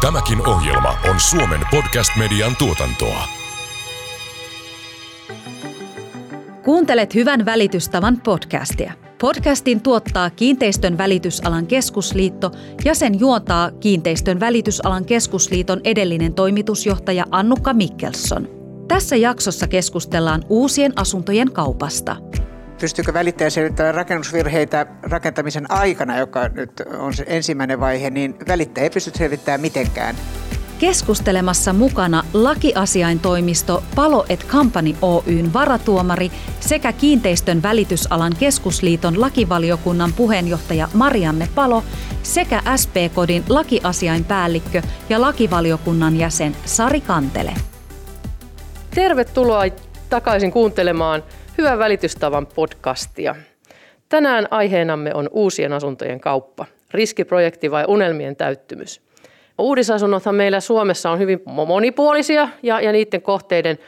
Tämäkin ohjelma on Suomen podcast-median tuotantoa. Kuuntelet Hyvän välitystavan podcastia. Podcastin tuottaa Kiinteistön välitysalan keskusliitto ja sen juontaa Kiinteistön välitysalan keskusliiton edellinen toimitusjohtaja Annukka Mikkelsson. Tässä jaksossa keskustellaan uusien asuntojen kaupasta – pystyykö välittäjä selvittämään rakennusvirheitä rakentamisen aikana, joka nyt on se ensimmäinen vaihe, niin välittäjä ei pysty selvittämään mitenkään. Keskustelemassa mukana lakiasiaintoimisto Palo et Company Oyn varatuomari sekä Kiinteistön välitysalan keskusliiton lakivaliokunnan puheenjohtaja Marianne Palo sekä SP-kodin lakiasiainpäällikkö ja lakivaliokunnan jäsen Sari Kantele. Tervetuloa takaisin kuuntelemaan Hyvän välitystavan podcastia. Tänään aiheenamme on uusien asuntojen kauppa. Riskiprojekti vai unelmien täyttymys? Uudisasunnothan meillä Suomessa on hyvin monipuolisia ja, ja niiden kohteiden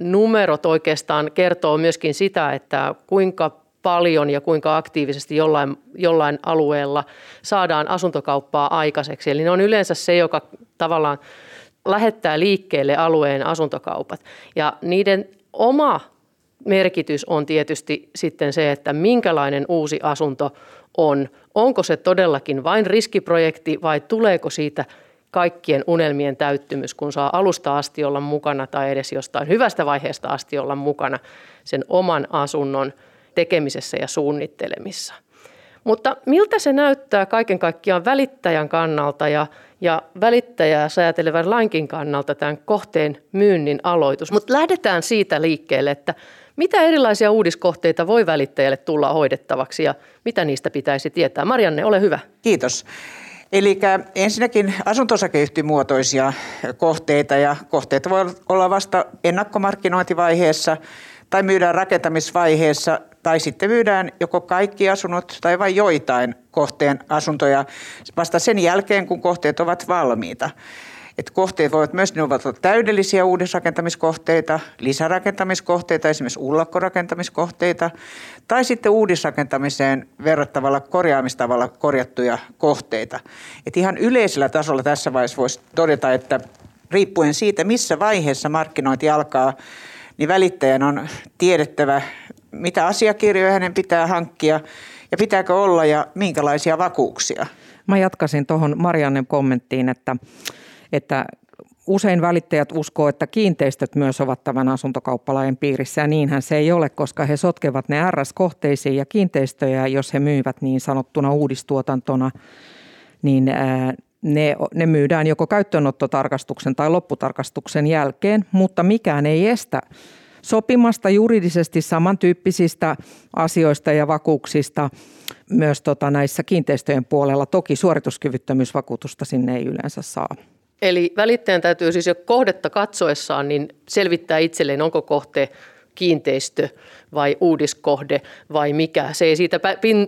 numerot oikeastaan kertoo myöskin sitä, että kuinka paljon ja kuinka aktiivisesti jollain, jollain alueella saadaan asuntokauppaa aikaiseksi. Eli ne on yleensä se, joka tavallaan lähettää liikkeelle alueen asuntokaupat. Ja niiden oma merkitys on tietysti sitten se, että minkälainen uusi asunto on. Onko se todellakin vain riskiprojekti vai tuleeko siitä kaikkien unelmien täyttymys, kun saa alusta asti olla mukana tai edes jostain hyvästä vaiheesta asti olla mukana sen oman asunnon tekemisessä ja suunnittelemissa. Mutta miltä se näyttää kaiken kaikkiaan välittäjän kannalta ja, ja välittäjää säätelevän lainkin kannalta tämän kohteen myynnin aloitus? Mutta lähdetään siitä liikkeelle, että mitä erilaisia uudiskohteita voi välittäjälle tulla hoidettavaksi ja mitä niistä pitäisi tietää? Marianne, ole hyvä. Kiitos. Eli ensinnäkin asuntosakeyhtiömuotoisia kohteita ja kohteita voi olla vasta ennakkomarkkinointivaiheessa tai myydään rakentamisvaiheessa tai sitten myydään joko kaikki asunnot tai vain joitain kohteen asuntoja vasta sen jälkeen, kun kohteet ovat valmiita. Että kohteet voivat myös, ne ovat täydellisiä uudisrakentamiskohteita, lisärakentamiskohteita, esimerkiksi ullakkorakentamiskohteita, tai sitten uudisrakentamiseen verrattavalla korjaamistavalla korjattuja kohteita. Et ihan yleisellä tasolla tässä vaiheessa voisi todeta, että riippuen siitä, missä vaiheessa markkinointi alkaa, niin välittäjän on tiedettävä, mitä asiakirjoja hänen pitää hankkia ja pitääkö olla ja minkälaisia vakuuksia. Mä jatkasin tuohon Mariannen kommenttiin, että että usein välittäjät uskoo, että kiinteistöt myös ovat tämän asuntokauppalain piirissä ja niinhän se ei ole, koska he sotkevat ne RS-kohteisiin ja kiinteistöjä, jos he myyvät niin sanottuna uudistuotantona, niin ne, ne myydään joko käyttöönottotarkastuksen tai lopputarkastuksen jälkeen, mutta mikään ei estä sopimasta juridisesti samantyyppisistä asioista ja vakuuksista myös tota näissä kiinteistöjen puolella. Toki suorituskyvyttömyysvakuutusta sinne ei yleensä saa. Eli välittäjän täytyy siis jo kohdetta katsoessaan niin selvittää itselleen, onko kohte kiinteistö vai uudiskohde vai mikä. Se ei siitä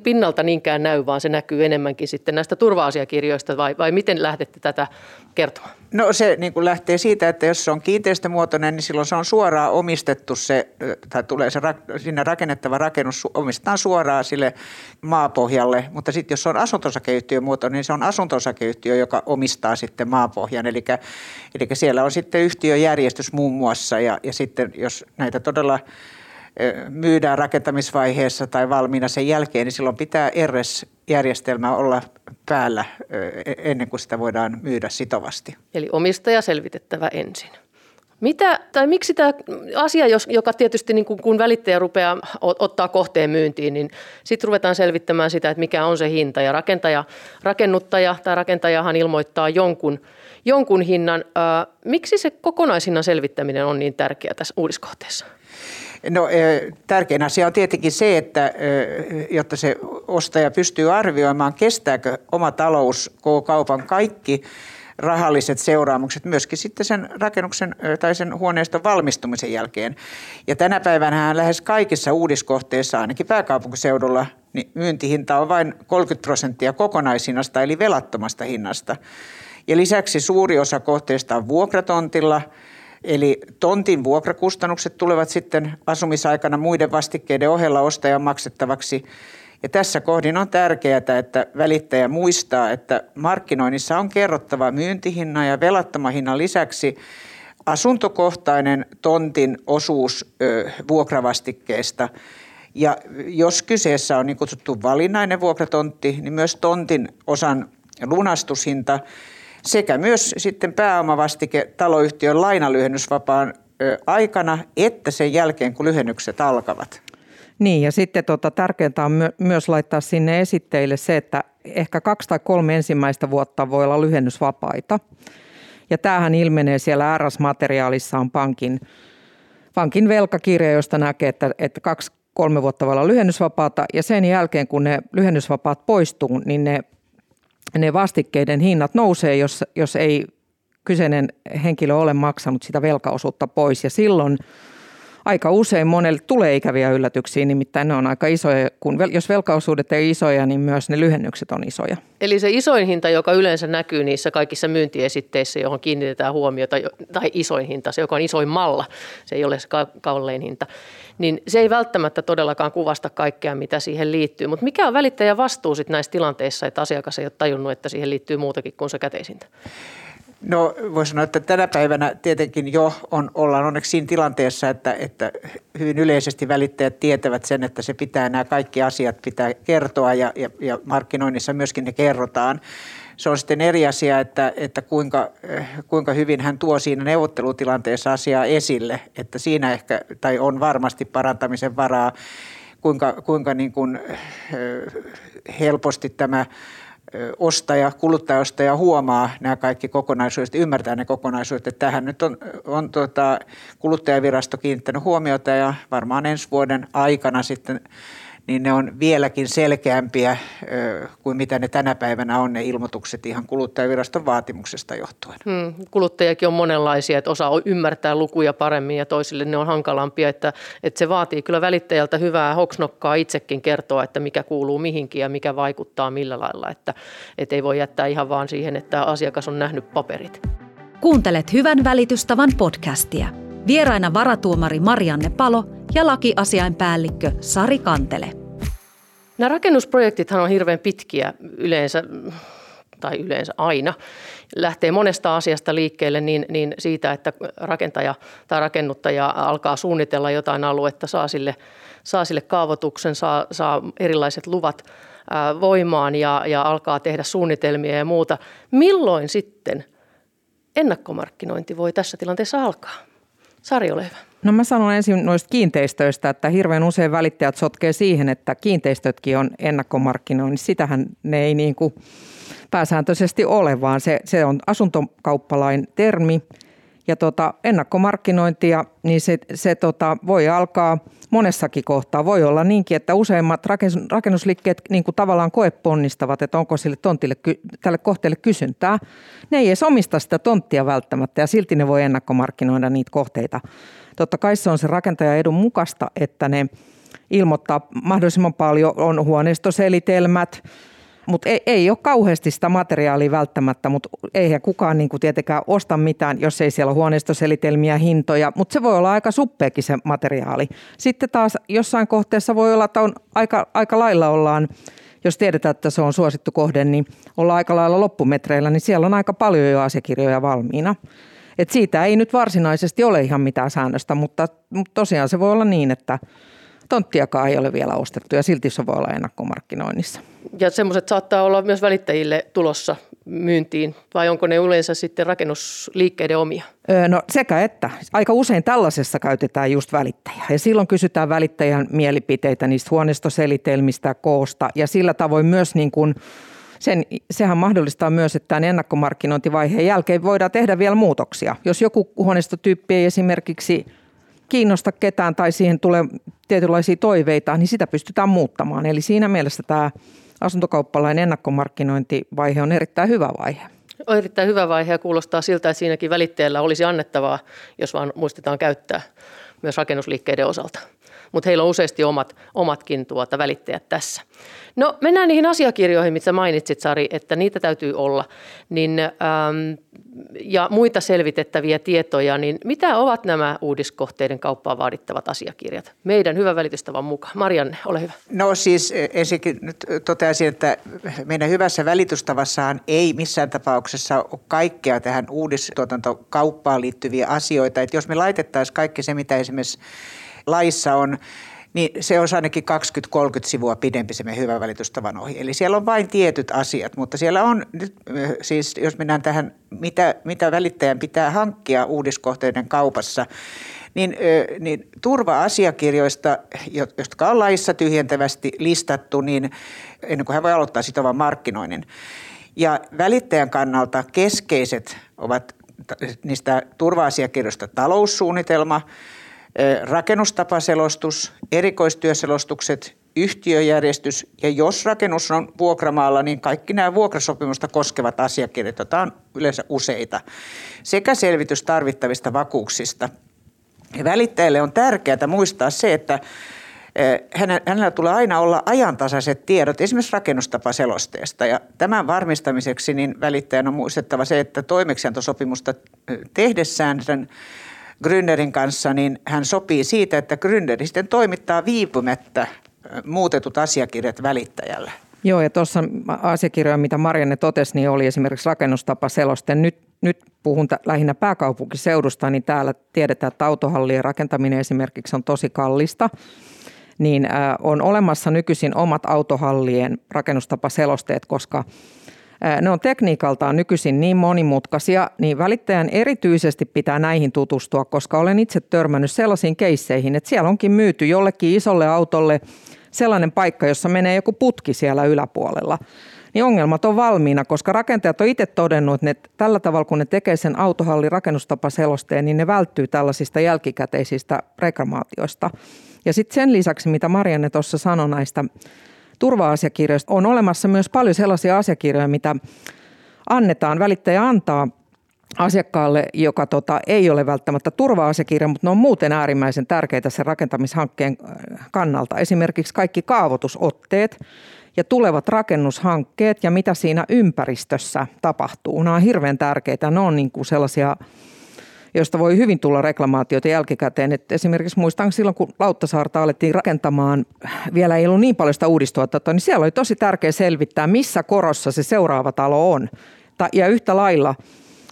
pinnalta niinkään näy, vaan se näkyy enemmänkin sitten näistä turva-asiakirjoista vai, vai miten lähdette tätä kertomaan? No se niin kuin lähtee siitä, että jos se on kiinteistömuotoinen, niin silloin se on suoraan omistettu se, tai tulee se sinne rakennettava rakennus, omistetaan suoraan sille maapohjalle, mutta sitten jos se on asuntosakeyhtiömuotoinen, niin se on asuntosakeyhtiö, joka omistaa sitten maapohjan, eli, eli siellä on sitten yhtiöjärjestys muun muassa, ja, ja sitten jos näitä todella myydään rakentamisvaiheessa tai valmiina sen jälkeen, niin silloin pitää RS-järjestelmä olla päällä e-, ennen kuin sitä voidaan myydä sitovasti. Eli omistaja selvitettävä ensin. Mitä, tai miksi tämä asia, joka tietysti niin kun välittäjä rupeaa ottaa kohteen myyntiin, niin sitten ruvetaan selvittämään sitä, että mikä on se hinta. Ja rakentaja, rakennuttaja tai rakentajahan ilmoittaa jonkun, jonkun hinnan. Miksi se kokonaishinnan selvittäminen on niin tärkeää tässä uudiskohteessa? No tärkein asia on tietenkin se, että jotta se ostaja pystyy arvioimaan, kestääkö oma talous kaupan kaikki rahalliset seuraamukset myöskin sitten sen rakennuksen tai sen huoneiston valmistumisen jälkeen. Ja tänä päivänä lähes kaikissa uudiskohteissa, ainakin pääkaupunkiseudulla, niin myyntihinta on vain 30 prosenttia kokonaishinnasta eli velattomasta hinnasta. Ja lisäksi suuri osa kohteista on vuokratontilla – Eli tontin vuokrakustannukset tulevat sitten asumisaikana muiden vastikkeiden ohella ostajan maksettavaksi. Ja tässä kohdin on tärkeää, että välittäjä muistaa, että markkinoinnissa on kerrottava myyntihinnan ja velattomahinnan lisäksi asuntokohtainen tontin osuus vuokravastikkeesta. Ja jos kyseessä on niin kutsuttu valinnainen vuokratontti, niin myös tontin osan lunastushinta sekä myös sitten pääomavastike taloyhtiön lainalyhennysvapaan aikana että sen jälkeen, kun lyhennykset alkavat. Niin ja sitten tota, tärkeintä on my- myös laittaa sinne esitteille se, että ehkä kaksi tai kolme ensimmäistä vuotta voi olla lyhennysvapaita. Ja tämähän ilmenee siellä RS-materiaalissa on pankin, pankin velkakirja, josta näkee, että, että kaksi kolme vuotta voi olla lyhennysvapaata ja sen jälkeen kun ne lyhennysvapaat poistuu, niin ne, ne vastikkeiden hinnat nousee, jos, jos ei kyseinen henkilö ole maksanut sitä velkaosuutta pois ja silloin – aika usein monelle tulee ikäviä yllätyksiä, nimittäin ne on aika isoja. Kun, jos velkaosuudet ei isoja, niin myös ne lyhennykset on isoja. Eli se isoin hinta, joka yleensä näkyy niissä kaikissa myyntiesitteissä, johon kiinnitetään huomiota, tai isoin hinta, se joka on isoin malla, se ei ole se kallein hinta, niin se ei välttämättä todellakaan kuvasta kaikkea, mitä siihen liittyy. Mutta mikä on välittäjän vastuu sitten näissä tilanteissa, että asiakas ei ole tajunnut, että siihen liittyy muutakin kuin se käteisintä? No voisi sanoa, että tänä päivänä tietenkin jo on, ollaan onneksi siinä tilanteessa, että, että hyvin yleisesti välittäjät tietävät sen, että se pitää nämä kaikki asiat pitää kertoa ja, ja, ja markkinoinnissa myöskin ne kerrotaan. Se on sitten eri asia, että, että kuinka, kuinka hyvin hän tuo siinä neuvottelutilanteessa asiaa esille, että siinä ehkä, tai on varmasti parantamisen varaa, kuinka, kuinka niin kuin helposti tämä ostaja, kuluttajaostaja huomaa nämä kaikki kokonaisuudet, ymmärtää ne kokonaisuudet. Että tähän nyt on, on tuota, kuluttajavirasto kiinnittänyt huomiota ja varmaan ensi vuoden aikana sitten niin ne on vieläkin selkeämpiä kuin mitä ne tänä päivänä on ne ilmoitukset ihan kuluttajaviraston vaatimuksesta johtuen. Hmm, kuluttajakin on monenlaisia, että osa ymmärtää lukuja paremmin ja toisille ne on hankalampia, että, että se vaatii kyllä välittäjältä hyvää hoksnokkaa itsekin kertoa, että mikä kuuluu mihinkin ja mikä vaikuttaa millä lailla, että, että ei voi jättää ihan vaan siihen, että asiakas on nähnyt paperit. Kuuntelet Hyvän välitystavan podcastia. Vieraina varatuomari Marianne Palo ja lakiasiainpäällikkö Sari Kantele. Nämä rakennusprojektithan on hirveän pitkiä yleensä, tai yleensä aina. Lähtee monesta asiasta liikkeelle niin, niin siitä, että rakentaja tai rakennuttaja alkaa suunnitella jotain aluetta, saa sille, saa sille kaavoituksen, saa, saa erilaiset luvat voimaan ja, ja alkaa tehdä suunnitelmia ja muuta. Milloin sitten ennakkomarkkinointi voi tässä tilanteessa alkaa? Sari, ole hyvä. No mä sanon ensin noista kiinteistöistä, että hirveän usein välittäjät sotkee siihen, että kiinteistötkin on ennakkomarkkinoinnin. Sitähän ne ei niin kuin pääsääntöisesti ole, vaan se, se on asuntokauppalain termi. Ja tota, ennakkomarkkinointia, niin se, se tota, voi alkaa monessakin kohtaa. Voi olla niinkin, että useimmat rakennusliikkeet niin kuin tavallaan koeponnistavat, että onko sille tontille, tälle kohteelle kysyntää. Ne ei edes omista sitä tonttia välttämättä ja silti ne voi ennakkomarkkinoida niitä kohteita. Totta kai se on se rakentajan edun mukaista, että ne ilmoittaa mahdollisimman paljon, on huoneistoselitelmät, mutta ei, ei ole kauheasti sitä materiaalia välttämättä, mutta eihän kukaan niin kuin tietenkään osta mitään, jos ei siellä ole huoneistoselitelmiä, hintoja, mutta se voi olla aika suppeakin se materiaali. Sitten taas jossain kohteessa voi olla, että on aika, aika lailla ollaan jos tiedetään, että se on suosittu kohde, niin ollaan aika lailla loppumetreillä, niin siellä on aika paljon jo asiakirjoja valmiina. Et siitä ei nyt varsinaisesti ole ihan mitään säännöstä, mutta, mutta tosiaan se voi olla niin, että tonttiakaan ei ole vielä ostettu ja silti se voi olla ennakkomarkkinoinnissa. Ja semmoiset saattaa olla myös välittäjille tulossa myyntiin vai onko ne yleensä sitten rakennusliikkeiden omia? No sekä että. Aika usein tällaisessa käytetään just välittäjää ja silloin kysytään välittäjän mielipiteitä niistä huoneistoselitelmistä, koosta ja sillä tavoin myös niin kuin sen, sehän mahdollistaa myös, että tämän ennakkomarkkinointivaiheen jälkeen voidaan tehdä vielä muutoksia. Jos joku huoneistotyyppi ei esimerkiksi kiinnosta ketään tai siihen tulee tietynlaisia toiveita, niin sitä pystytään muuttamaan. Eli siinä mielessä tämä asuntokauppalain ennakkomarkkinointivaihe on erittäin hyvä vaihe. On erittäin hyvä vaihe ja kuulostaa siltä, että siinäkin välittäjällä olisi annettavaa, jos vaan muistetaan käyttää myös rakennusliikkeiden osalta. Mutta heillä on useasti omat, omatkin tuota välittäjät tässä. No mennään niihin asiakirjoihin, mitä mainitsit Sari, että niitä täytyy olla, niin, ähm, ja muita selvitettäviä tietoja, niin mitä ovat nämä uudiskohteiden kauppaan vaadittavat asiakirjat? Meidän hyvä välitystavan mukaan. Marianne, ole hyvä. No siis e, ensinnäkin nyt toteaisin, että meidän hyvässä välitystavassahan ei missään tapauksessa ole kaikkea tähän uudistuotantokauppaan liittyviä asioita. Että jos me laitettaisiin kaikki se, mitä esimerkiksi laissa on niin se on ainakin 20-30 sivua pidempi se meidän hyvä välitystavan ohi. Eli siellä on vain tietyt asiat, mutta siellä on nyt siis, jos mennään tähän, mitä, mitä välittäjän pitää hankkia uudiskohteiden kaupassa, niin, niin turva-asiakirjoista, jotka on laissa tyhjentävästi listattu, niin ennen kuin hän voi aloittaa sitovan markkinoinnin. Ja välittäjän kannalta keskeiset ovat niistä turva-asiakirjoista taloussuunnitelma – rakennustapaselostus, erikoistyöselostukset, yhtiöjärjestys ja jos rakennus on vuokramaalla, niin kaikki nämä vuokrasopimusta koskevat asiakirjat, joita on yleensä useita, sekä selvitys tarvittavista vakuuksista. Ja välittäjälle on tärkeää muistaa se, että hänellä tulee aina olla ajantasaiset tiedot esimerkiksi rakennustapaselosteesta. Ja tämän varmistamiseksi niin välittäjän on muistettava se, että toimeksiantosopimusta tehdessään sen Gründerin kanssa, niin hän sopii siitä, että Gründeri sitten toimittaa viipymättä muutetut asiakirjat välittäjälle. Joo, ja tuossa asiakirjoja, mitä Marianne totesi, niin oli esimerkiksi rakennustapa seloste. Nyt, nyt puhun t- lähinnä pääkaupunkiseudusta, niin täällä tiedetään, että autohallien rakentaminen esimerkiksi on tosi kallista. Niin äh, on olemassa nykyisin omat autohallien rakennustapaselosteet, koska – ne on tekniikaltaan nykyisin niin monimutkaisia, niin välittäjän erityisesti pitää näihin tutustua, koska olen itse törmännyt sellaisiin keisseihin, että siellä onkin myyty jollekin isolle autolle sellainen paikka, jossa menee joku putki siellä yläpuolella. Niin ongelmat on valmiina, koska rakentajat on itse todennut, että ne, tällä tavalla kun ne tekee sen autohallin rakennustapaselosteen, niin ne välttyy tällaisista jälkikäteisistä reklamaatioista. Ja sitten sen lisäksi, mitä Marianne tuossa sanoi näistä turva-asiakirjoista. On olemassa myös paljon sellaisia asiakirjoja, mitä annetaan, välittäjä antaa asiakkaalle, joka tota, ei ole välttämättä turva-asiakirja, mutta ne on muuten äärimmäisen tärkeitä sen rakentamishankkeen äh, kannalta. Esimerkiksi kaikki kaavoitusotteet ja tulevat rakennushankkeet ja mitä siinä ympäristössä tapahtuu. Nämä on hirveän tärkeitä. Ne on niin kuin sellaisia josta voi hyvin tulla reklamaatioita jälkikäteen. Et esimerkiksi muistan silloin, kun Lauttasaarta alettiin rakentamaan, vielä ei ollut niin paljon sitä uudistuotantoa, niin siellä oli tosi tärkeää selvittää, missä korossa se seuraava talo on. Ja yhtä lailla,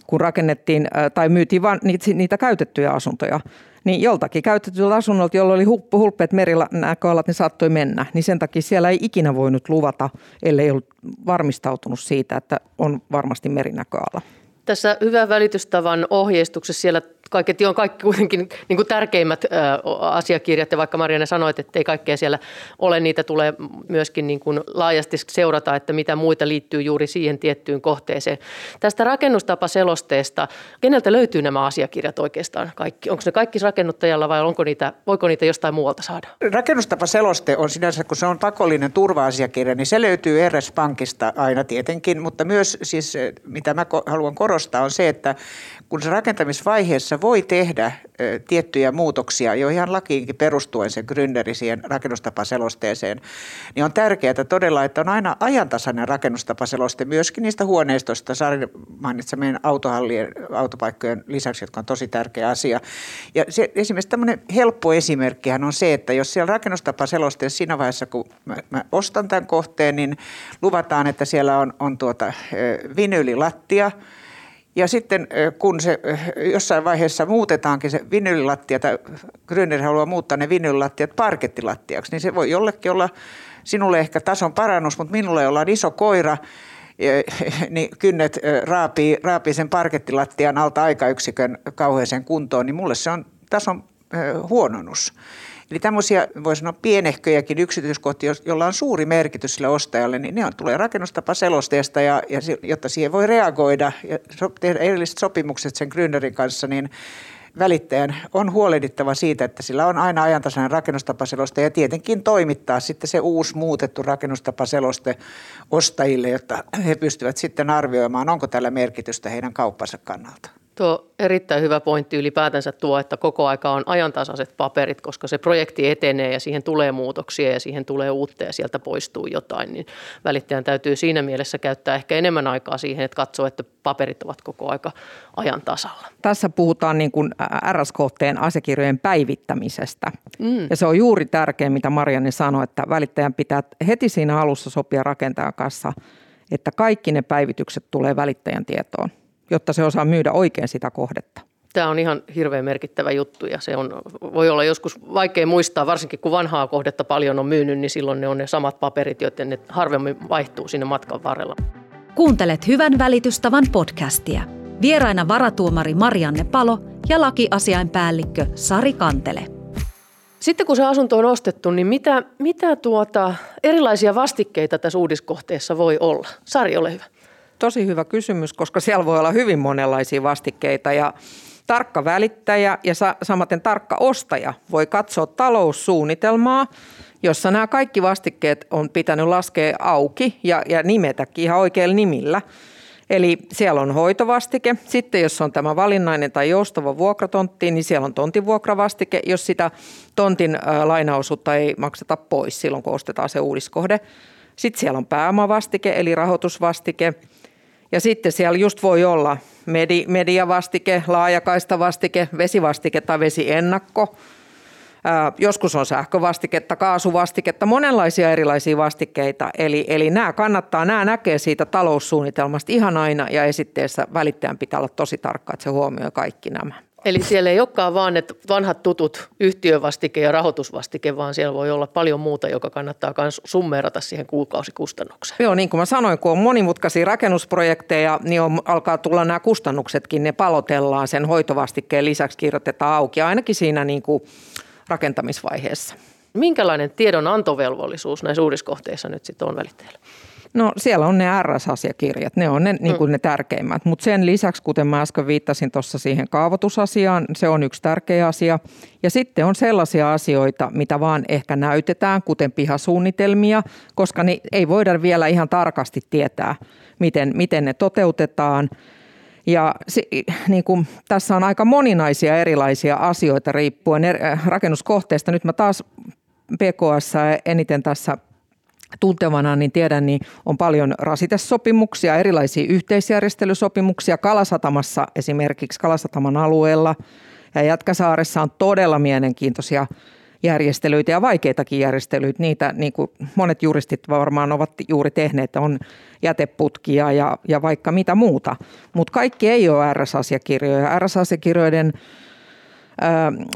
kun rakennettiin tai myytiin vain niitä käytettyjä asuntoja, niin joltakin käytetyllä asunnolta, jolla oli hulppeet näköalat, ne saattoi mennä. Niin sen takia siellä ei ikinä voinut luvata, ellei ollut varmistautunut siitä, että on varmasti merinäköala. Tässä hyvän välitystavan ohjeistuksessa siellä kaiketi on kaikki kuitenkin niin kuin tärkeimmät asiakirjat ja vaikka Marianne sanoit, että ei kaikkea siellä ole, niitä tulee myöskin niin kuin laajasti seurata, että mitä muita liittyy juuri siihen tiettyyn kohteeseen. Tästä rakennustapaselosteesta, keneltä löytyy nämä asiakirjat oikeastaan kaikki? Onko ne kaikki rakennuttajalla vai onko niitä, voiko niitä jostain muualta saada? Rakennustapaseloste on sinänsä, kun se on pakollinen turva-asiakirja, niin se löytyy RS Pankista aina tietenkin, mutta myös siis mitä mä haluan korostaa on se, että kun se rakentamisvaiheessa voi tehdä tiettyjä muutoksia, jo ihan lakiinkin perustuen sen Gründeri siihen rakennustapaselosteeseen, niin on tärkeää todella, että on aina ajantasainen rakennustapaseloste myöskin niistä huoneistoista, Sarin mainitsemien autohallien, autopaikkojen lisäksi, jotka on tosi tärkeä asia. Ja se, esimerkiksi tämmöinen helppo esimerkkihän on se, että jos siellä rakennustapaselosteessa siinä vaiheessa, kun mä, mä ostan tämän kohteen, niin luvataan, että siellä on, on tuota, vinyylilattia – ja sitten kun se jossain vaiheessa muutetaankin se vinyylilattia, tai Gröner haluaa muuttaa ne vinyylilattiat parkettilattiaksi, niin se voi jollekin olla sinulle ehkä tason parannus, mutta minulle ollaan iso koira, niin kynnet raapii, raapii sen parkettilattian alta aikayksikön kauheeseen kuntoon, niin mulle se on tason huononnus. Eli tämmöisiä, voi sanoa pienehköjäkin yksityiskohtia, joilla on suuri merkitys sille ostajalle, niin ne on, tulee rakennustapa selosteesta, ja, ja jotta siihen voi reagoida ja so, tehdä erilliset sopimukset sen Gründerin kanssa, niin välittäjän on huolehdittava siitä, että sillä on aina ajantasainen rakennustapaseloste ja tietenkin toimittaa sitten se uusi muutettu rakennustapaseloste ostajille, jotta he pystyvät sitten arvioimaan, onko tällä merkitystä heidän kauppansa kannalta. Tuo erittäin hyvä pointti ylipäätänsä tuo, että koko aika on ajantasaiset paperit, koska se projekti etenee ja siihen tulee muutoksia ja siihen tulee uutta ja sieltä poistuu jotain, niin välittäjän täytyy siinä mielessä käyttää ehkä enemmän aikaa siihen, että katsoo, että paperit ovat koko aika ajan tasalla. Tässä puhutaan niin kuin RSKTn asiakirjojen päivittämisestä. Mm. Ja se on juuri tärkeä, mitä Marianne sanoi, että välittäjän pitää heti siinä alussa sopia rakentajan kanssa, että kaikki ne päivitykset tulee välittäjän tietoon jotta se osaa myydä oikein sitä kohdetta. Tämä on ihan hirveän merkittävä juttu ja se on, voi olla joskus vaikea muistaa, varsinkin kun vanhaa kohdetta paljon on myynyt, niin silloin ne on ne samat paperit, joten ne harvemmin vaihtuu sinne matkan varrella. Kuuntelet Hyvän välitystavan podcastia. Vieraina varatuomari Marianne Palo ja lakiasiainpäällikkö Sari Kantele. Sitten kun se asunto on ostettu, niin mitä, mitä tuota, erilaisia vastikkeita tässä uudiskohteessa voi olla? Sari, ole hyvä tosi hyvä kysymys, koska siellä voi olla hyvin monenlaisia vastikkeita ja tarkka välittäjä ja samaten tarkka ostaja voi katsoa taloussuunnitelmaa, jossa nämä kaikki vastikkeet on pitänyt laskea auki ja, ja nimetäkin ihan oikealla nimillä. Eli siellä on hoitovastike. Sitten jos on tämä valinnainen tai joustava vuokratontti, niin siellä on tontinvuokravastike, jos sitä tontin lainaosuutta ei makseta pois silloin, kun ostetaan se uudiskohde. Sitten siellä on pääomavastike eli rahoitusvastike – ja sitten siellä just voi olla medi, mediavastike, laajakaistavastike, vesivastike tai vesiennakko. Ää, joskus on sähkövastiketta, kaasuvastiketta, monenlaisia erilaisia vastikkeita. Eli, eli nämä kannattaa, nämä näkee siitä taloussuunnitelmasta ihan aina ja esitteessä välittäjän pitää olla tosi tarkka, että se huomioi kaikki nämä. Eli siellä ei olekaan vaan ne vanhat tutut yhtiövastike ja rahoitusvastike, vaan siellä voi olla paljon muuta, joka kannattaa myös summerata siihen kuukausikustannukseen. Joo, niin kuin mä sanoin, kun on monimutkaisia rakennusprojekteja, niin on, alkaa tulla nämä kustannuksetkin, ne palotellaan sen hoitovastikkeen lisäksi kirjoitetaan auki, ainakin siinä niin kuin rakentamisvaiheessa. Minkälainen tiedon antovelvollisuus näissä uudiskohteissa nyt sitten on välittäjällä? No siellä on ne RS-asiakirjat, ne on ne, niin kuin ne tärkeimmät. Mutta sen lisäksi, kuten mä äsken viittasin tuossa siihen kaavoitusasiaan, se on yksi tärkeä asia. Ja sitten on sellaisia asioita, mitä vaan ehkä näytetään, kuten pihasuunnitelmia, koska ne ei voida vielä ihan tarkasti tietää, miten, miten ne toteutetaan. Ja se, niin kuin, tässä on aika moninaisia erilaisia asioita riippuen rakennuskohteesta. Nyt mä taas PKS eniten tässä tuntevana, niin tiedän, niin on paljon rasitesopimuksia, erilaisia yhteisjärjestelysopimuksia Kalasatamassa esimerkiksi Kalasataman alueella ja Jätkäsaaressa on todella mielenkiintoisia järjestelyitä ja vaikeitakin järjestelyitä. Niitä niin kuin monet juristit varmaan ovat juuri tehneet, on jäteputkia ja, ja vaikka mitä muuta. Mutta kaikki ei ole RS-asiakirjoja. RS-asiakirjoiden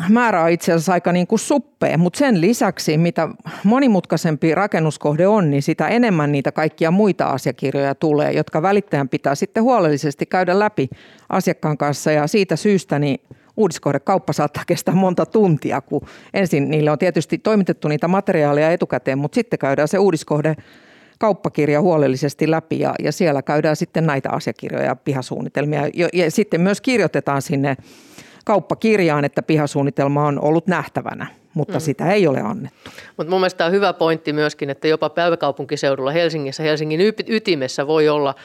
määrä on itse asiassa aika niin kuin suppea, mutta sen lisäksi, mitä monimutkaisempi rakennuskohde on, niin sitä enemmän niitä kaikkia muita asiakirjoja tulee, jotka välittäjän pitää sitten huolellisesti käydä läpi asiakkaan kanssa. Ja siitä syystä niin uudiskohdekauppa saattaa kestää monta tuntia, kun ensin niille on tietysti toimitettu niitä materiaaleja etukäteen, mutta sitten käydään se uudiskohde kauppakirja huolellisesti läpi ja, ja siellä käydään sitten näitä asiakirjoja ja pihasuunnitelmia. Ja, ja sitten myös kirjoitetaan sinne kauppakirjaan, että pihasuunnitelma on ollut nähtävänä, mutta mm. sitä ei ole annettu. Mutta mun mielestä on hyvä pointti myöskin, että jopa päiväkaupunkiseudulla Helsingissä, Helsingin ytimessä voi olla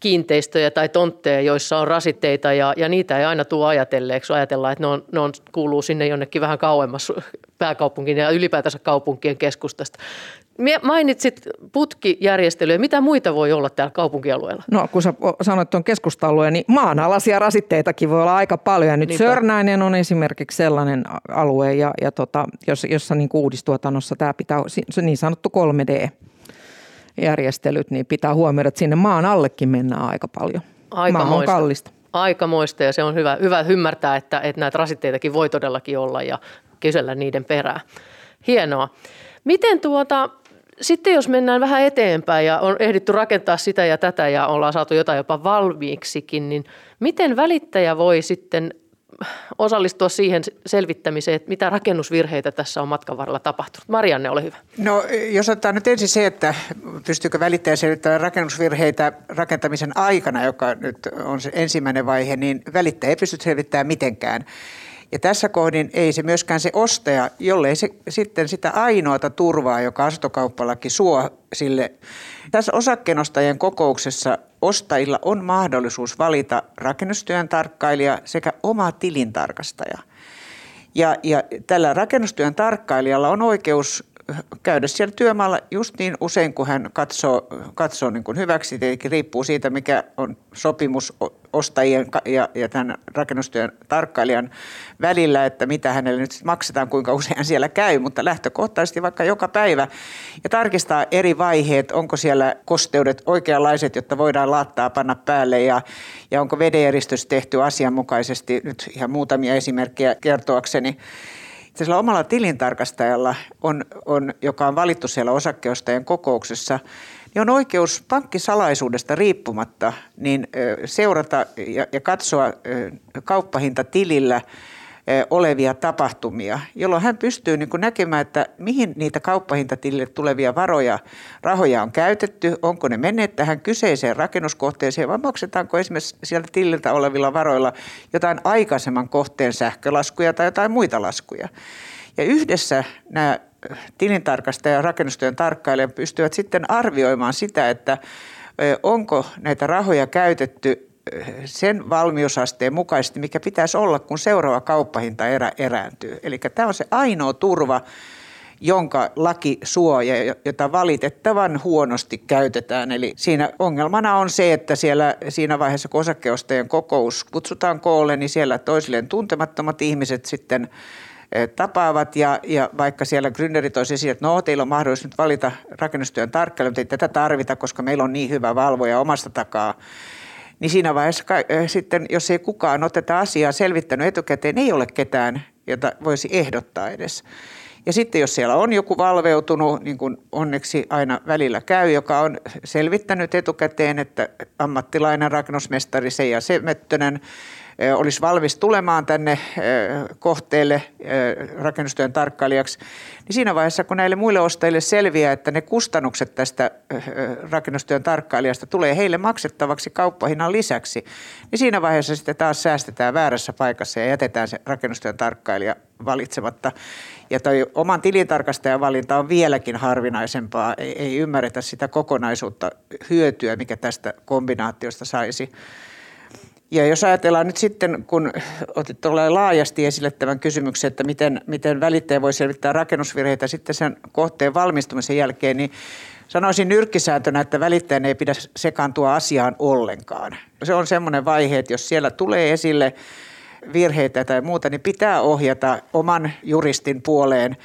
kiinteistöjä tai tontteja, joissa on rasitteita ja, ja niitä ei aina tule ajatelleeksi. Ajatellaan, että ne, on, ne on, kuuluu sinne jonnekin vähän kauemmas pääkaupunkin ja ylipäätänsä kaupunkien keskustasta. Mainitsit putkijärjestelyjä. Mitä muita voi olla täällä kaupunkialueella? No kun sä sanoit tuon keskusta niin maanalaisia rasitteitakin voi olla aika paljon. Ja nyt Niinpä. Sörnäinen on esimerkiksi sellainen alue, ja, ja tota, jossa, jossa niin uudistuotannossa tämä pitää, se niin sanottu 3D järjestelyt, niin pitää huomioida, että sinne maan allekin mennään aika paljon. Aika Maa on kallista. Aikamoista ja se on hyvä, hyvä ymmärtää, että, että näitä rasitteitakin voi todellakin olla ja kysellä niiden perää. Hienoa. Miten tuota, sitten jos mennään vähän eteenpäin ja on ehditty rakentaa sitä ja tätä ja ollaan saatu jotain jopa valmiiksikin, niin miten välittäjä voi sitten osallistua siihen selvittämiseen, että mitä rakennusvirheitä tässä on matkan varrella tapahtunut. Marianne, ole hyvä. No jos otetaan nyt ensin se, että pystyykö välittäjä selvittämään rakennusvirheitä rakentamisen aikana, joka nyt on se ensimmäinen vaihe, niin välittäjä ei pysty selvittämään mitenkään. Ja tässä kohdin ei se myöskään se ostaja, jollei se sitten sitä ainoata turvaa, joka asuntokauppalaki suo sille. Tässä osakkeenostajien kokouksessa ostajilla on mahdollisuus valita rakennustyön tarkkailija sekä oma tilintarkastaja. Ja, ja tällä rakennustyön tarkkailijalla on oikeus käydä siellä työmaalla just niin usein, kun hän katsoo, katsoo niin kuin hyväksi. Tietenkin riippuu siitä, mikä on sopimus ostajien ja, ja tämän rakennustyön tarkkailijan välillä, että mitä hänelle nyt maksetaan, kuinka usein siellä käy, mutta lähtökohtaisesti vaikka joka päivä. Ja tarkistaa eri vaiheet, onko siellä kosteudet oikeanlaiset, jotta voidaan laattaa panna päälle. Ja, ja onko vedenjäristys tehty asianmukaisesti. Nyt ihan muutamia esimerkkejä kertoakseni. Sillä omalla tilintarkastajalla, on, on, joka on valittu siellä osakkeostajien kokouksessa, niin on oikeus pankkisalaisuudesta riippumatta niin seurata ja, ja katsoa kauppahintatilillä – olevia tapahtumia, jolloin hän pystyy niin näkemään, että mihin niitä kauppahintatilille tulevia varoja, rahoja on käytetty, onko ne menneet tähän kyseiseen rakennuskohteeseen vai maksetaanko esimerkiksi sieltä tililtä olevilla varoilla jotain aikaisemman kohteen sähkölaskuja tai jotain muita laskuja. Ja yhdessä nämä tilintarkastaja ja rakennustyön tarkkailijat pystyvät sitten arvioimaan sitä, että onko näitä rahoja käytetty sen valmiusasteen mukaisesti, mikä pitäisi olla, kun seuraava kauppahinta erä, erääntyy. Eli tämä on se ainoa turva, jonka laki suojaa, jota valitettavan huonosti käytetään. Eli siinä ongelmana on se, että siellä siinä vaiheessa, kun osakkeostajien kokous kutsutaan koolle, niin siellä toisilleen tuntemattomat ihmiset sitten tapaavat ja, ja vaikka siellä gründerit olisi esiin, että no teillä on mahdollisuus nyt valita rakennustyön tarkkailija, mutta ei tätä tarvita, koska meillä on niin hyvä valvoja omasta takaa, niin siinä vaiheessa sitten, jos ei kukaan ole tätä asiaa selvittänyt etukäteen, ei ole ketään, jota voisi ehdottaa edes. Ja sitten jos siellä on joku valveutunut, niin kuin onneksi aina välillä käy, joka on selvittänyt etukäteen, että ammattilainen rakennusmestari Seija Semöttönen olisi valmis tulemaan tänne kohteelle rakennustyön tarkkailijaksi, niin siinä vaiheessa, kun näille muille ostajille selviää, että ne kustannukset tästä rakennustyön tarkkailijasta tulee heille maksettavaksi kauppahinnan lisäksi, niin siinä vaiheessa sitten taas säästetään väärässä paikassa ja jätetään se rakennustyön tarkkailija valitsematta. Ja toi oman tilintarkastajan valinta on vieläkin harvinaisempaa. Ei, ei ymmärretä sitä kokonaisuutta hyötyä, mikä tästä kombinaatiosta saisi. Ja jos ajatellaan nyt sitten, kun otit laajasti esille tämän kysymyksen, että miten, miten välittäjä voi selvittää rakennusvirheitä sitten sen kohteen valmistumisen jälkeen, niin sanoisin nyrkkisääntönä, että välittäjän ei pidä sekaantua asiaan ollenkaan. Se on semmoinen vaihe, että jos siellä tulee esille virheitä tai muuta, niin pitää ohjata oman juristin puoleen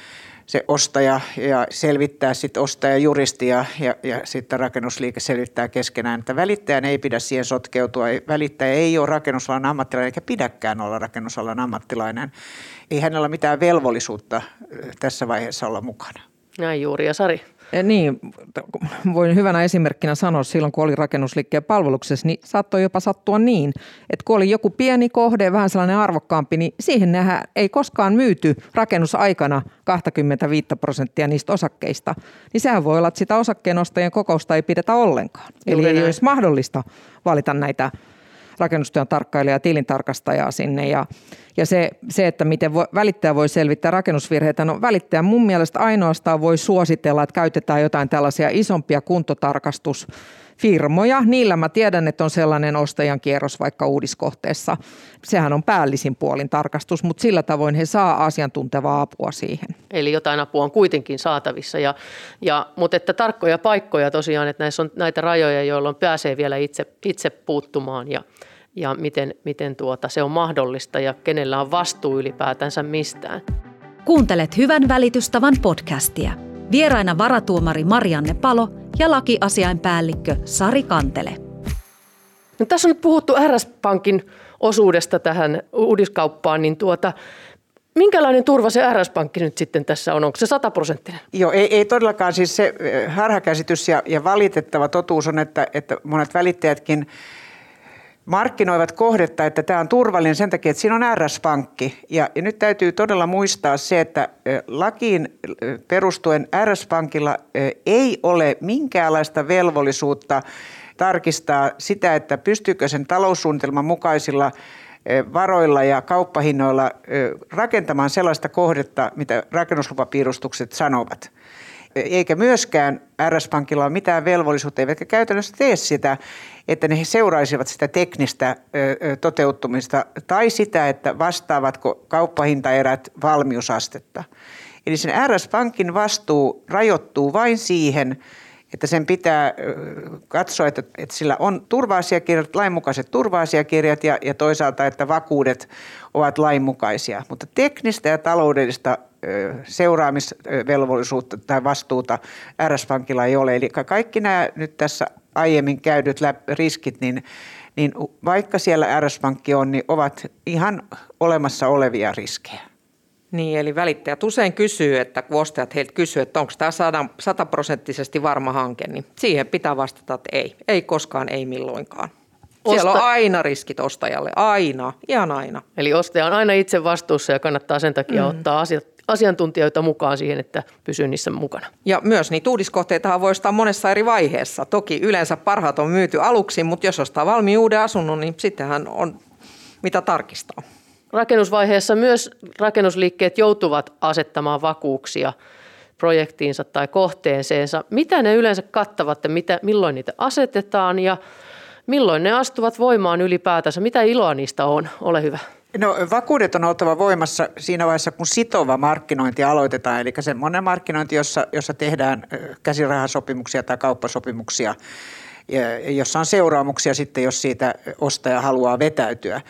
se ostaja ja selvittää sitten ostaja juristi ja, ja, ja sitten rakennusliike selvittää keskenään, että välittäjän ei pidä siihen sotkeutua. Välittäjä ei ole rakennusalan ammattilainen eikä pidäkään olla rakennusalan ammattilainen. Ei hänellä ole mitään velvollisuutta tässä vaiheessa olla mukana. Näin juuri. Ja Sari? Eh, niin, voin hyvänä esimerkkinä sanoa silloin, kun oli rakennusliikkeen palveluksessa, niin saattoi jopa sattua niin, että kun oli joku pieni kohde, vähän sellainen arvokkaampi, niin siihen nähdään, ei koskaan myyty rakennusaikana 25 prosenttia niistä osakkeista. Niin sehän voi olla, että sitä osakkeenostajien kokousta ei pidetä ollenkaan. Eli ei olisi mahdollista valita näitä rakennustyön tarkkailija ja tilintarkastajaa sinne. Ja, ja se, se, että miten voi, välittäjä voi selvittää rakennusvirheitä, no välittäjä mun mielestä ainoastaan voi suositella, että käytetään jotain tällaisia isompia kuntotarkastus firmoja. Niillä mä tiedän, että on sellainen ostajan kierros vaikka uudiskohteessa. Sehän on päällisin puolin tarkastus, mutta sillä tavoin he saa asiantuntevaa apua siihen. Eli jotain apua on kuitenkin saatavissa. Ja, ja, mutta että tarkkoja paikkoja tosiaan, että näissä on näitä rajoja, joilla pääsee vielä itse, itse puuttumaan ja, ja miten, miten tuota, se on mahdollista ja kenellä on vastuu ylipäätänsä mistään. Kuuntelet Hyvän välitystavan podcastia. Vieraina varatuomari Marianne Palo ja lakiasiainpäällikkö Sari Kantele. No, tässä on nyt puhuttu RS-Pankin osuudesta tähän uudiskauppaan, niin tuota, Minkälainen turva se RS-pankki nyt sitten tässä on? Onko se sataprosenttinen? Joo, ei, ei todellakaan. Siis se eh, harhakäsitys ja, ja valitettava totuus on, että, että monet välittäjätkin – markkinoivat kohdetta, että tämä on turvallinen sen takia, että siinä on RS-pankki. Ja, ja nyt täytyy todella muistaa se, että lakiin perustuen RS-pankilla ei ole minkäänlaista velvollisuutta tarkistaa sitä, että pystyykö sen taloussuunnitelman mukaisilla varoilla ja kauppahinnoilla rakentamaan sellaista kohdetta, mitä rakennuslupapiirustukset sanovat. Eikä myöskään RS-pankilla ole mitään velvollisuutta, eivätkä käytännössä tee sitä, että ne seuraisivat sitä teknistä toteuttumista tai sitä, että vastaavatko kauppahintaerät valmiusastetta. Eli sen RS-pankin vastuu rajoittuu vain siihen, että sen pitää katsoa, että, että sillä on turva-asiakirjat, lainmukaiset turva-asiakirjat ja, ja toisaalta, että vakuudet ovat lainmukaisia. Mutta teknistä ja taloudellista seuraamisvelvollisuutta tai vastuuta RS-pankilla ei ole. Eli kaikki nämä nyt tässä aiemmin käydyt riskit, niin, niin vaikka siellä RS-pankki on, niin ovat ihan olemassa olevia riskejä. Niin, eli välittäjät usein kysyy, että kun ostajat heiltä kysyy, että onko tämä sataprosenttisesti varma hanke, niin siihen pitää vastata, että ei. Ei koskaan, ei milloinkaan. Osta... Siellä on aina riskit ostajalle, aina, ihan aina. Eli ostaja on aina itse vastuussa ja kannattaa sen takia mm. ottaa asiat, asiantuntijoita mukaan siihen, että pysyy niissä mukana. Ja myös niitä uudiskohteita voi ostaa monessa eri vaiheessa. Toki yleensä parhaat on myyty aluksi, mutta jos ostaa valmiin uuden asunnon, niin sittenhän on mitä tarkistaa. Rakennusvaiheessa myös rakennusliikkeet joutuvat asettamaan vakuuksia projektiinsa tai kohteeseensa. Mitä ne yleensä kattavat ja mitä, milloin niitä asetetaan ja milloin ne astuvat voimaan ylipäätänsä? Mitä iloa niistä on? Ole hyvä. No vakuudet on oltava voimassa siinä vaiheessa, kun sitova markkinointi aloitetaan, eli semmoinen markkinointi, jossa, jossa tehdään käsirahasopimuksia tai kauppasopimuksia, jossa on seuraamuksia sitten, jos siitä ostaja haluaa vetäytyä.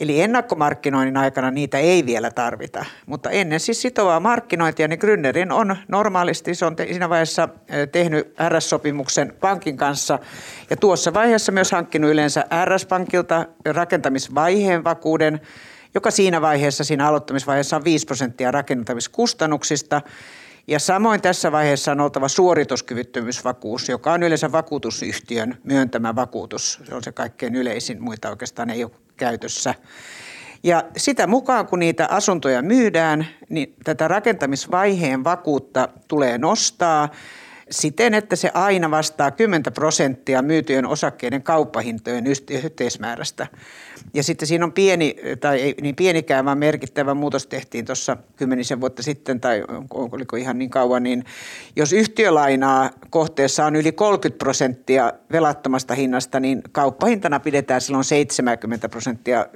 Eli ennakkomarkkinoinnin aikana niitä ei vielä tarvita, mutta ennen siis sitovaa markkinointia, niin Gründerin on normaalisti, se on siinä vaiheessa tehnyt RS-sopimuksen pankin kanssa. Ja tuossa vaiheessa myös hankkinut yleensä RS-pankilta rakentamisvaiheen vakuuden, joka siinä vaiheessa, siinä aloittamisvaiheessa on 5 prosenttia rakentamiskustannuksista – ja samoin tässä vaiheessa on oltava suorituskyvyttömyysvakuus, joka on yleensä vakuutusyhtiön myöntämä vakuutus. Se on se kaikkein yleisin, muita oikeastaan ei ole käytössä. Ja sitä mukaan, kun niitä asuntoja myydään, niin tätä rakentamisvaiheen vakuutta tulee nostaa siten, että se aina vastaa 10 prosenttia myytyjen osakkeiden kauppahintojen yhteismäärästä. Ja sitten siinä on pieni, tai ei niin pienikään, vaan merkittävä muutos tehtiin tuossa kymmenisen vuotta sitten, tai oliko ihan niin kauan, niin jos yhtiölainaa kohteessa on yli 30 prosenttia velattomasta hinnasta, niin kauppahintana pidetään silloin 70 prosenttia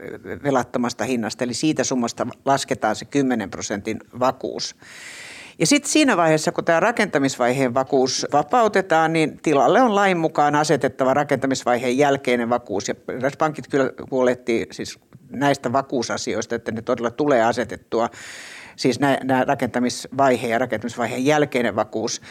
velattomasta hinnasta, eli siitä summasta lasketaan se 10 prosentin vakuus. Ja sitten siinä vaiheessa, kun tämä rakentamisvaiheen vakuus vapautetaan, niin tilalle on lain mukaan asetettava rakentamisvaiheen jälkeinen vakuus. Ja pankit kyllä huolehtii siis näistä vakuusasioista, että ne todella tulee asetettua siis nämä rakentamisvaiheen ja rakentamisvaiheen jälkeinen vakuus.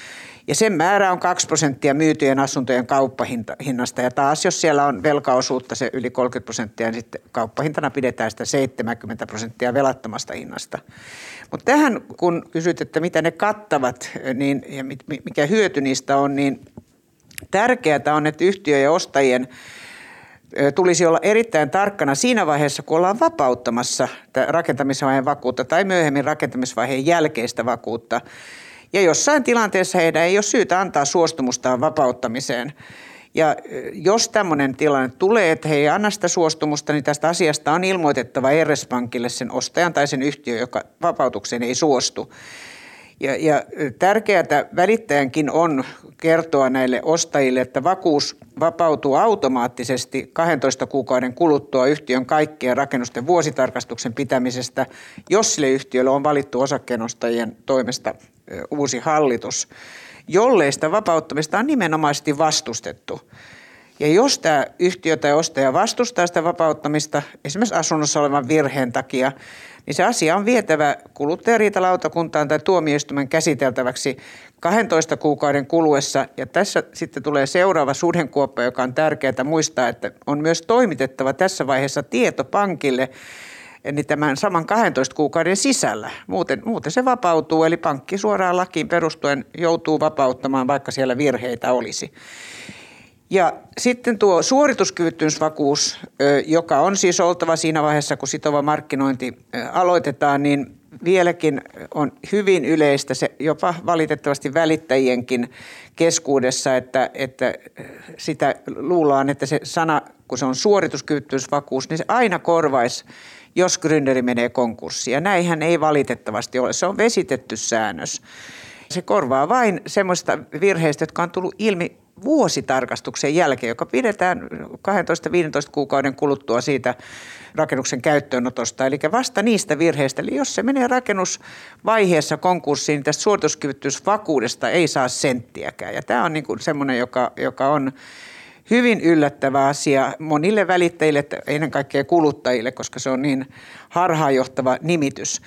Ja sen määrä on 2 prosenttia myytyjen asuntojen kauppahinnasta. Ja taas jos siellä on velkaosuutta se yli 30 prosenttia, niin sitten kauppahintana pidetään sitä 70 prosenttia velattomasta hinnasta. Mutta tähän kun kysyt, että mitä ne kattavat niin, ja mikä hyöty niistä on, niin tärkeää on, että yhtiö ja ostajien tulisi olla erittäin tarkkana siinä vaiheessa, kun ollaan vapauttamassa rakentamisvaiheen vakuutta tai myöhemmin rakentamisvaiheen jälkeistä vakuutta. Ja jossain tilanteessa heidän ei ole syytä antaa suostumustaan vapauttamiseen. Ja jos tämmöinen tilanne tulee, että he ei anna sitä suostumusta, niin tästä asiasta on ilmoitettava RS-pankille sen ostajan tai sen yhtiö, joka vapautukseen ei suostu. Ja, ja tärkeää välittäjänkin on kertoa näille ostajille, että vakuus vapautuu automaattisesti 12 kuukauden kuluttua yhtiön kaikkien rakennusten vuositarkastuksen pitämisestä, jos sille yhtiölle on valittu osakkeenostajien toimesta uusi hallitus, jollei sitä vapauttamista on nimenomaisesti vastustettu. Ja jos tämä yhtiö tai ostaja vastustaa sitä vapauttamista esimerkiksi asunnossa olevan virheen takia, niin se asia on vietävä kuluttajariitalautakuntaan tai tuomioistuimen käsiteltäväksi 12 kuukauden kuluessa. Ja tässä sitten tulee seuraava sudenkuoppa, joka on tärkeää muistaa, että on myös toimitettava tässä vaiheessa tieto pankille, niin tämän saman 12 kuukauden sisällä. Muuten, muuten se vapautuu, eli pankki suoraan lakiin perustuen joutuu vapauttamaan, vaikka siellä virheitä olisi. Ja sitten tuo suorituskyvyttömyysvakuus, joka on siis oltava siinä vaiheessa, kun sitova markkinointi aloitetaan, niin vieläkin on hyvin yleistä, se jopa valitettavasti välittäjienkin keskuudessa, että, että sitä luullaan, että se sana, kun se on suorituskyvyttömyysvakuus, niin se aina korvaisi, jos gründeri menee konkurssiin. Ja näinhän ei valitettavasti ole. Se on vesitetty säännös. Se korvaa vain semmoista virheistä, jotka on tullut ilmi vuositarkastuksen jälkeen, joka pidetään 12-15 kuukauden kuluttua siitä rakennuksen käyttöönotosta. Eli vasta niistä virheistä. Eli jos se menee rakennusvaiheessa konkurssiin, niin tästä suorituskyvyttyysvakuudesta ei saa senttiäkään. Ja tämä on niin kuin semmoinen, joka, joka on hyvin yllättävä asia monille välittäjille, ennen kaikkea kuluttajille, koska se on niin harhaanjohtava nimitys.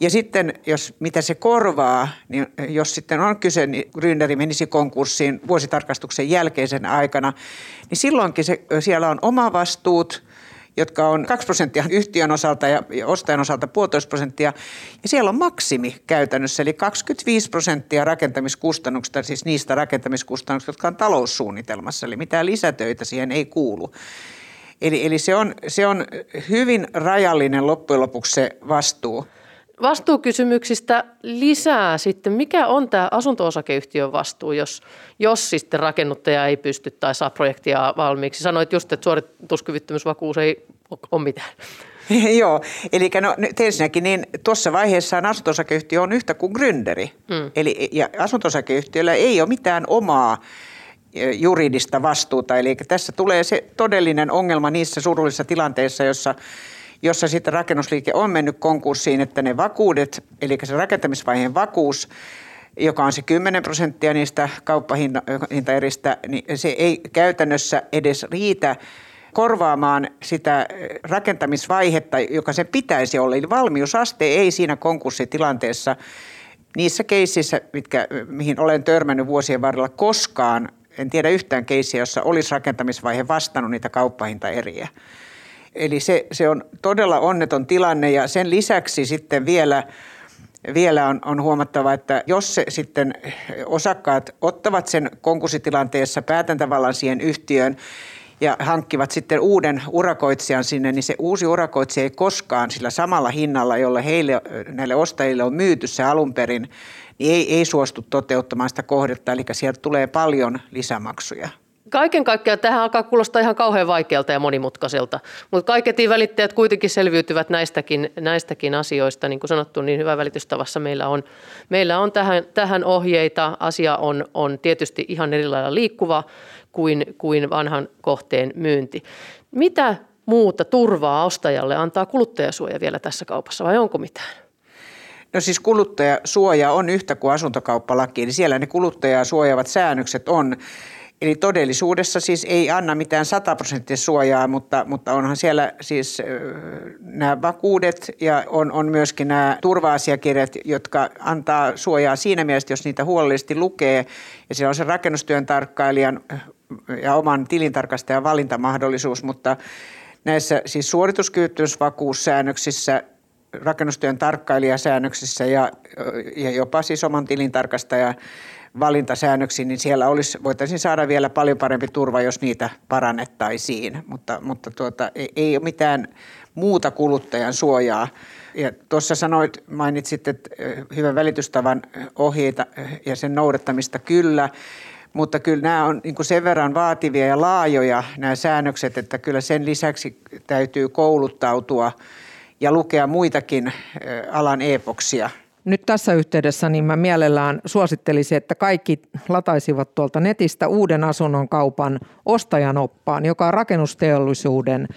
Ja sitten, jos mitä se korvaa, niin jos sitten on kyse, niin Gründeri menisi konkurssiin vuositarkastuksen jälkeisen aikana, niin silloinkin se, siellä on omavastuut, jotka on 2 prosenttia yhtiön osalta ja ostajan osalta puolitoista prosenttia. Ja siellä on maksimi käytännössä, eli 25 prosenttia rakentamiskustannuksista, siis niistä rakentamiskustannuksista, jotka on taloussuunnitelmassa, eli mitään lisätöitä siihen ei kuulu. Eli, eli se, on, se on hyvin rajallinen loppujen lopuksi se vastuu vastuukysymyksistä lisää sitten, mikä on tämä asunto-osakeyhtiön vastuu, jos, jos sitten rakennuttaja ei pysty tai saa projektia valmiiksi. Sanoit just, että suorituskyvyttömyysvakuus ei ole mitään. Joo, eli no, nyt ensinnäkin niin tuossa vaiheessa asunto-osakeyhtiö on yhtä kuin gründeri. Mm. Eli ja asunto-osakeyhtiöllä ei ole mitään omaa e, juridista vastuuta. Eli tässä tulee se todellinen ongelma niissä surullisissa tilanteissa, jossa jossa sitten rakennusliike on mennyt konkurssiin, että ne vakuudet, eli se rakentamisvaiheen vakuus, joka on se 10 prosenttia niistä kauppahintaeristä, niin se ei käytännössä edes riitä korvaamaan sitä rakentamisvaihetta, joka sen pitäisi olla. Eli valmiusaste ei siinä konkurssitilanteessa niissä keississä, mitkä, mihin olen törmännyt vuosien varrella koskaan, en tiedä yhtään keissiä, jossa olisi rakentamisvaihe vastannut niitä kauppahintaeriä. Eli se, se on todella onneton tilanne ja sen lisäksi sitten vielä vielä on, on huomattava, että jos se sitten osakkaat ottavat sen konkurssitilanteessa päätäntävallan siihen yhtiöön ja hankkivat sitten uuden urakoitsijan sinne, niin se uusi urakoitsija ei koskaan sillä samalla hinnalla, jolla heille, näille ostajille on myyty se alun perin, niin ei, ei suostu toteuttamaan sitä kohdetta, eli sieltä tulee paljon lisämaksuja. Kaiken kaikkiaan tähän alkaa kuulostaa ihan kauhean vaikealta ja monimutkaiselta, mutta kaiketin välittäjät kuitenkin selviytyvät näistäkin, näistäkin asioista. Niin kuin sanottu, niin hyvä välitystavassa meillä on, meillä on tähän, tähän ohjeita. Asia on, on tietysti ihan eri lailla liikkuva kuin, kuin vanhan kohteen myynti. Mitä muuta turvaa ostajalle antaa kuluttajasuoja vielä tässä kaupassa vai onko mitään? No siis kuluttajasuoja on yhtä kuin asuntokauppalaki, eli siellä ne kuluttajaa suojaavat säännökset on Eli todellisuudessa siis ei anna mitään sataprosenttista suojaa, mutta, mutta onhan siellä siis nämä vakuudet ja on, on myöskin nämä turva-asiakirjat, jotka antaa suojaa siinä mielessä, jos niitä huolellisesti lukee. Ja siellä on se rakennustyön tarkkailijan ja oman tilintarkastajan valintamahdollisuus, mutta näissä siis suorituskyvyttömyysvakuussäännöksissä rakennustyön tarkkailijasäännöksissä ja, ja jopa siis oman tilintarkastajan valintasäännöksiin, niin siellä olisi, voitaisiin saada vielä paljon parempi turva, jos niitä parannettaisiin. Mutta, mutta tuota, ei, ei ole mitään muuta kuluttajan suojaa. Ja tuossa sanoit, mainitsit, että hyvän välitystavan ohjeita ja sen noudattamista kyllä, mutta kyllä nämä on niin sen verran vaativia ja laajoja nämä säännökset, että kyllä sen lisäksi täytyy kouluttautua ja lukea muitakin alan epoksia – nyt tässä yhteydessä niin mä mielellään suosittelisin, että kaikki lataisivat tuolta netistä uuden asunnon kaupan ostajan oppaan, joka on rakennusteollisuuden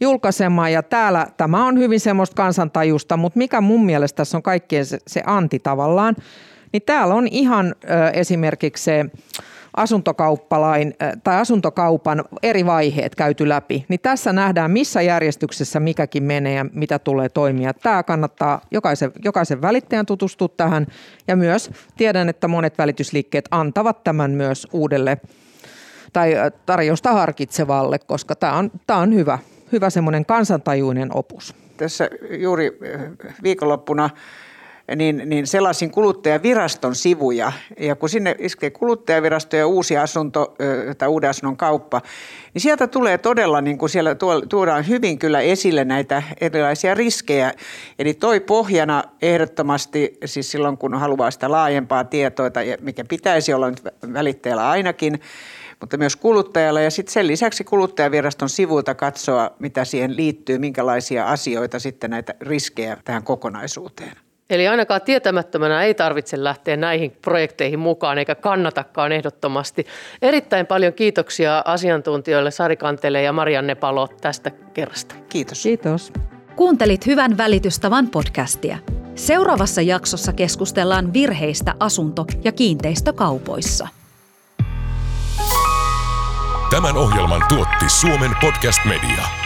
julkaisema. Ja täällä tämä on hyvin semmoista kansantajusta, mutta mikä mun mielestä tässä on kaikkien se, se anti tavallaan, niin täällä on ihan ö, esimerkiksi se asuntokauppalain tai asuntokaupan eri vaiheet käyty läpi, niin tässä nähdään, missä järjestyksessä mikäkin menee ja mitä tulee toimia. Tämä kannattaa jokaisen, jokaisen välittäjän tutustua tähän ja myös tiedän, että monet välitysliikkeet antavat tämän myös uudelle tai tarjousta harkitsevalle, koska tämä on, tämä on hyvä, hyvä semmoinen kansantajuinen opus. Tässä juuri viikonloppuna niin, niin sellaisin kuluttajaviraston sivuja. Ja kun sinne iskee kuluttajavirasto ja uusi asunto tai uuden asunnon kauppa, niin sieltä tulee todella, niin kuin siellä tuodaan hyvin kyllä esille näitä erilaisia riskejä. Eli toi pohjana ehdottomasti, siis silloin kun haluaa sitä laajempaa tietoa, mikä pitäisi olla nyt välittäjällä ainakin, mutta myös kuluttajalla. Ja sitten sen lisäksi kuluttajaviraston sivuilta katsoa, mitä siihen liittyy, minkälaisia asioita sitten näitä riskejä tähän kokonaisuuteen. Eli ainakaan tietämättömänä ei tarvitse lähteä näihin projekteihin mukaan, eikä kannatakaan ehdottomasti. Erittäin paljon kiitoksia asiantuntijoille Sari Kantele ja Marianne Palo tästä kerrasta. Kiitos. Kiitos. Kuuntelit Hyvän välitystavan podcastia. Seuraavassa jaksossa keskustellaan virheistä asunto- ja kiinteistökaupoissa. Tämän ohjelman tuotti Suomen Podcast Media.